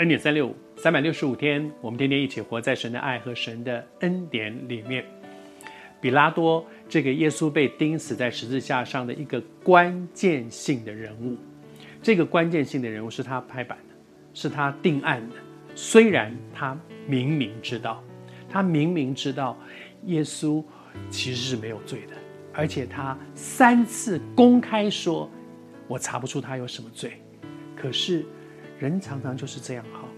恩典三六五，三百六十五天，我们天天一起活在神的爱和神的恩典里面。比拉多这个耶稣被钉死在十字架上的一个关键性的人物，这个关键性的人物是他拍板的，是他定案的。虽然他明明知道，他明明知道耶稣其实是没有罪的，而且他三次公开说：“我查不出他有什么罪。”可是人常常就是这样哈，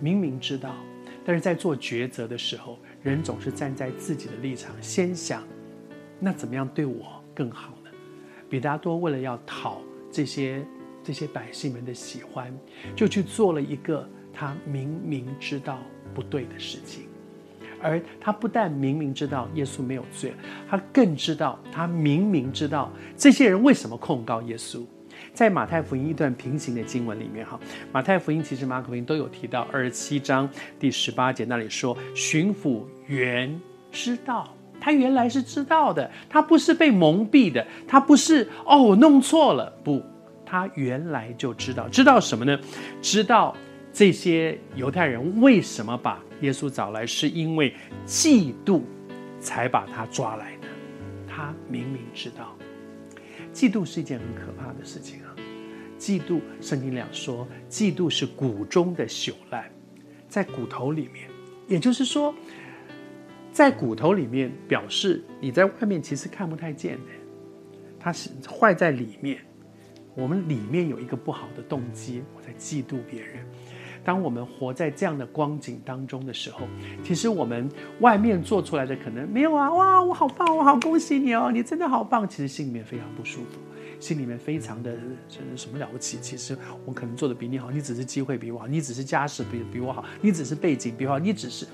明明知道，但是在做抉择的时候，人总是站在自己的立场，先想那怎么样对我更好呢？比达多为了要讨这些这些百姓们的喜欢，就去做了一个。他明明知道不对的事情，而他不但明明知道耶稣没有罪，他更知道他明明知道这些人为什么控告耶稣。在马太福音一段平行的经文里面，哈，马太福音其实马可福音都有提到，二十七章第十八节那里说，巡抚原知道，他原来是知道的，他不是被蒙蔽的，他不是哦我弄错了，不，他原来就知道，知道什么呢？知道。这些犹太人为什么把耶稣找来？是因为嫉妒，才把他抓来的。他明明知道，嫉妒是一件很可怕的事情啊！嫉妒，圣经里说，嫉妒是骨中的朽烂，在骨头里面。也就是说，在骨头里面，表示你在外面其实看不太见的，它是坏在里面。我们里面有一个不好的动机，我在嫉妒别人。当我们活在这样的光景当中的时候，其实我们外面做出来的可能没有啊，哇，我好棒，我好恭喜你哦，你真的好棒。其实心里面非常不舒服，心里面非常的什么了不起？其实我可能做的比你好，你只是机会比我好，你只是家世比比我好，你只是背景比我好，你只是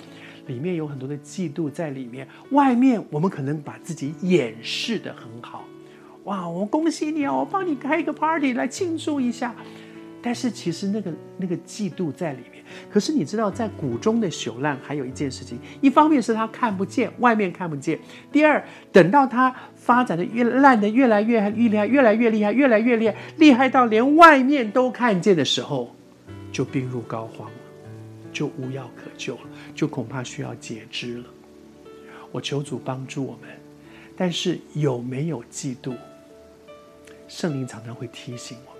里面有很多的嫉妒在里面。外面我们可能把自己掩饰得很好，哇，我恭喜你哦，我帮你开一个 party 来庆祝一下。但是其实那个那个嫉妒在里面。可是你知道，在谷中的朽烂，还有一件事情，一方面是他看不见，外面看不见；第二，等到他发展的越烂的越来越厉害，越来越厉害，越来越厉害，厉害到连外面都看见的时候，就病入膏肓了，就无药可救了，就恐怕需要截肢了。我求主帮助我们。但是有没有嫉妒？圣灵常常会提醒我。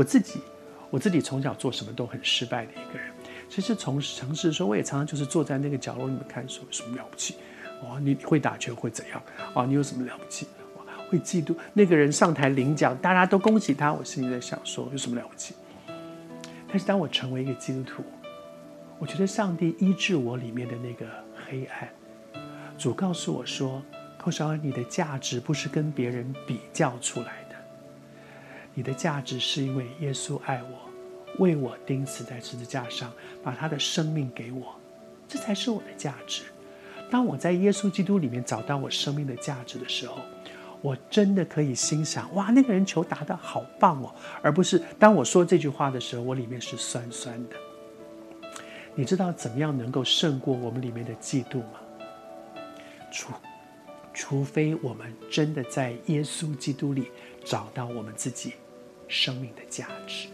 我自己，我自己从小做什么都很失败的一个人。其实从城市的时候，我也常常就是坐在那个角落里面看，说有什么了不起？哦，你会打拳会怎样？啊，你有什么了不起？会嫉妒那个人上台领奖，大家都恭喜他，我心里在想说有什么了不起？但是当我成为一个基督徒，我觉得上帝医治我里面的那个黑暗。主告诉我说：“寇绍恩，你的价值不是跟别人比较出来。”你的价值是因为耶稣爱我，为我钉死在十字架上，把他的生命给我，这才是我的价值。当我在耶稣基督里面找到我生命的价值的时候，我真的可以欣赏哇，那个人球打得好棒哦，而不是当我说这句话的时候，我里面是酸酸的。你知道怎么样能够胜过我们里面的嫉妒吗？除除非我们真的在耶稣基督里找到我们自己。生命的价值。